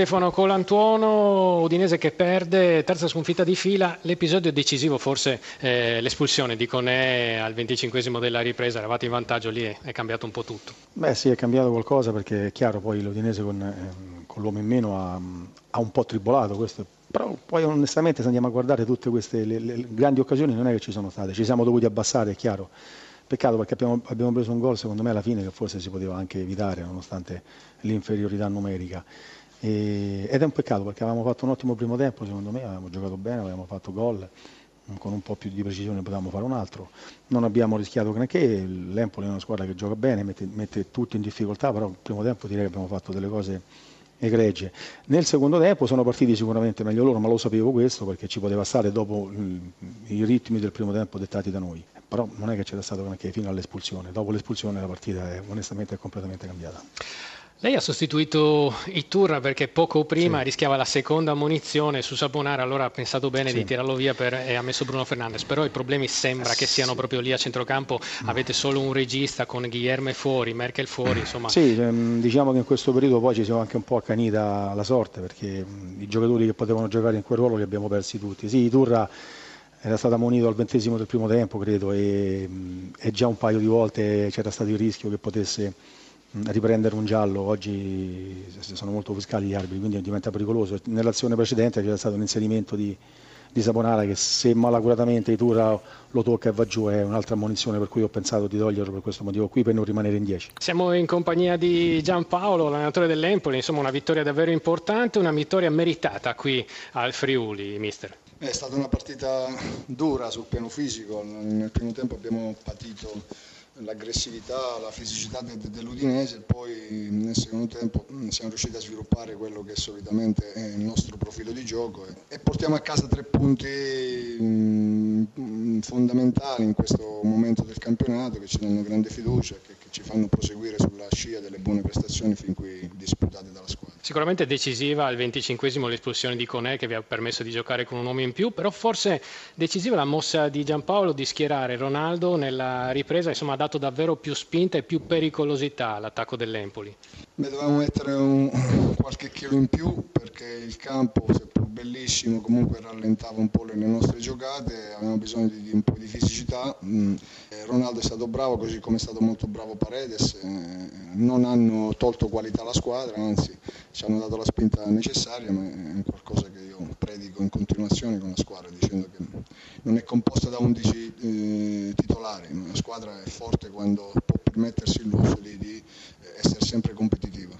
Stefano Colantuono, Udinese che perde, terza sconfitta di fila, l'episodio decisivo forse eh, l'espulsione di Conè al 25 della ripresa, eravate in vantaggio lì, è cambiato un po' tutto. Beh sì, è cambiato qualcosa perché è chiaro poi l'Udinese con, eh, con l'uomo in meno ha, ha, un po' tribolato, questo, però poi onestamente se andiamo a guardare tutte queste le, le grandi occasioni non è che ci sono state, ci siamo dovuti abbassare, è chiaro. Peccato perché abbiamo, abbiamo preso un gol secondo me alla fine che forse si poteva anche evitare nonostante l'inferiorità numerica. E, ed è un peccato perché avevamo fatto un ottimo primo tempo, secondo me, avevamo giocato bene, avevamo fatto gol, con un po' più di precisione potevamo fare un altro. Non abbiamo rischiato granché, l'Empoli è una squadra che gioca bene, mette, mette tutti in difficoltà, però il primo tempo direi che abbiamo fatto delle cose egregie. Nel secondo tempo sono partiti sicuramente meglio loro, ma lo sapevo questo perché ci poteva stare dopo i ritmi del primo tempo dettati da noi. Però non è che c'era stato granché fino all'espulsione. Dopo l'espulsione la partita è, onestamente è completamente cambiata. Lei ha sostituito Iturra perché poco prima sì. rischiava la seconda munizione su Saponara, allora ha pensato bene sì. di tirarlo via per, e ha messo Bruno Fernandes, però i problemi sembra che siano sì. proprio lì a centrocampo, mm. avete solo un regista con Guillerme fuori, Merkel fuori, insomma. Sì, ehm, diciamo che in questo periodo poi ci siamo anche un po' accanita la sorte perché mm, i giocatori che potevano giocare in quel ruolo li abbiamo persi tutti. Sì, Iturra era stato ammonito al ventesimo del primo tempo credo e, mm, e già un paio di volte c'era stato il rischio che potesse riprendere un giallo, oggi sono molto fiscali gli arbitri, quindi diventa pericoloso. Nell'azione precedente c'era stato un inserimento di, di Saponara che se malacuratamente Itura lo tocca e va giù è un'altra ammonizione per cui ho pensato di toglierlo per questo motivo qui per non rimanere in 10. Siamo in compagnia di Giampaolo, l'allenatore dell'Empoli, insomma una vittoria davvero importante, una vittoria meritata qui al Friuli, mister. È stata una partita dura sul piano fisico, nel primo tempo abbiamo patito l'aggressività, la fisicità de, de, dell'Udinese, poi nel secondo tempo mm, siamo riusciti a sviluppare quello che solitamente è il nostro profilo di gioco e, e portiamo a casa tre punti mm, fondamentali in questo momento del campionato che ci danno grande fiducia, che, che ci fanno proseguire sulla scia delle buone prestazioni fin qui disputate squadra. Sicuramente decisiva al 25 l'espulsione di Conè che vi ha permesso di giocare con un uomo in più, però forse decisiva la mossa di Giampaolo di schierare Ronaldo nella ripresa, insomma ha dato davvero più spinta e più pericolosità all'attacco dell'Empoli. Beh, dovevamo mettere un, qualche chilo in più perché il campo, seppur bellissimo, comunque rallentava un po' le nostre giocate, avevamo bisogno di, di un po' di fisicità. Mm. Ronaldo è stato bravo, così come è stato molto bravo Paredes, eh, non hanno tolto qualità alla squadra, anzi ci hanno dato la spinta necessaria, ma è qualcosa che io predico in continuazione con la squadra, dicendo che non è composta da 11 eh, titolari, ma la squadra è forte quando può permettersi il lusso di, di essere sempre competitiva.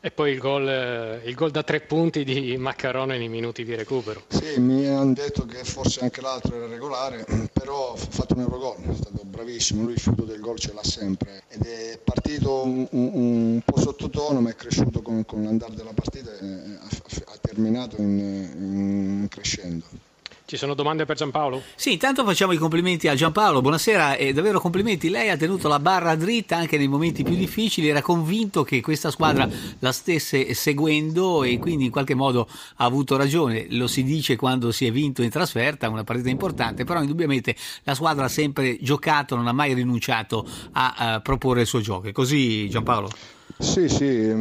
E poi il gol, eh, il gol, da tre punti di Maccarone nei minuti di recupero. Sì, mi hanno detto che forse anche l'altro era regolare, però ha fatto un Eurogol, è stato bravissimo, lui il fiuto del gol ce l'ha sempre ed è partito un, un, un po' sottotono ma è cresciuto con, con l'andare della partita e ha, ha terminato in, in crescendo. Ci sono domande per Giampaolo? Sì, intanto facciamo i complimenti a Giampaolo. Buonasera e davvero complimenti. Lei ha tenuto la barra dritta anche nei momenti più difficili, era convinto che questa squadra la stesse seguendo e quindi in qualche modo ha avuto ragione. Lo si dice quando si è vinto in trasferta, una partita importante, però indubbiamente la squadra ha sempre giocato, non ha mai rinunciato a, a proporre il suo gioco. È così Giampaolo? Sì, sì,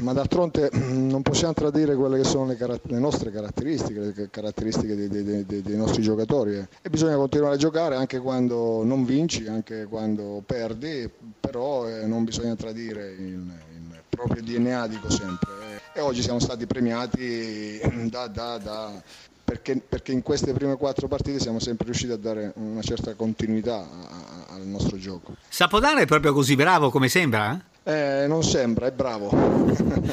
ma d'altronde non possiamo tradire quelle che sono le, car- le nostre caratteristiche, le caratteristiche dei, dei, dei, dei, nostri giocatori eh. e bisogna continuare a giocare anche quando non vinci, anche quando perdi, però eh, non bisogna tradire il, il proprio DNA, dico sempre. Eh. E oggi siamo stati premiati da, da, da perché, perché, in queste prime quattro partite siamo sempre riusciti a dare una certa continuità a, a, al nostro gioco. Sapodano è proprio così bravo come sembra? Eh, non sembra, è bravo.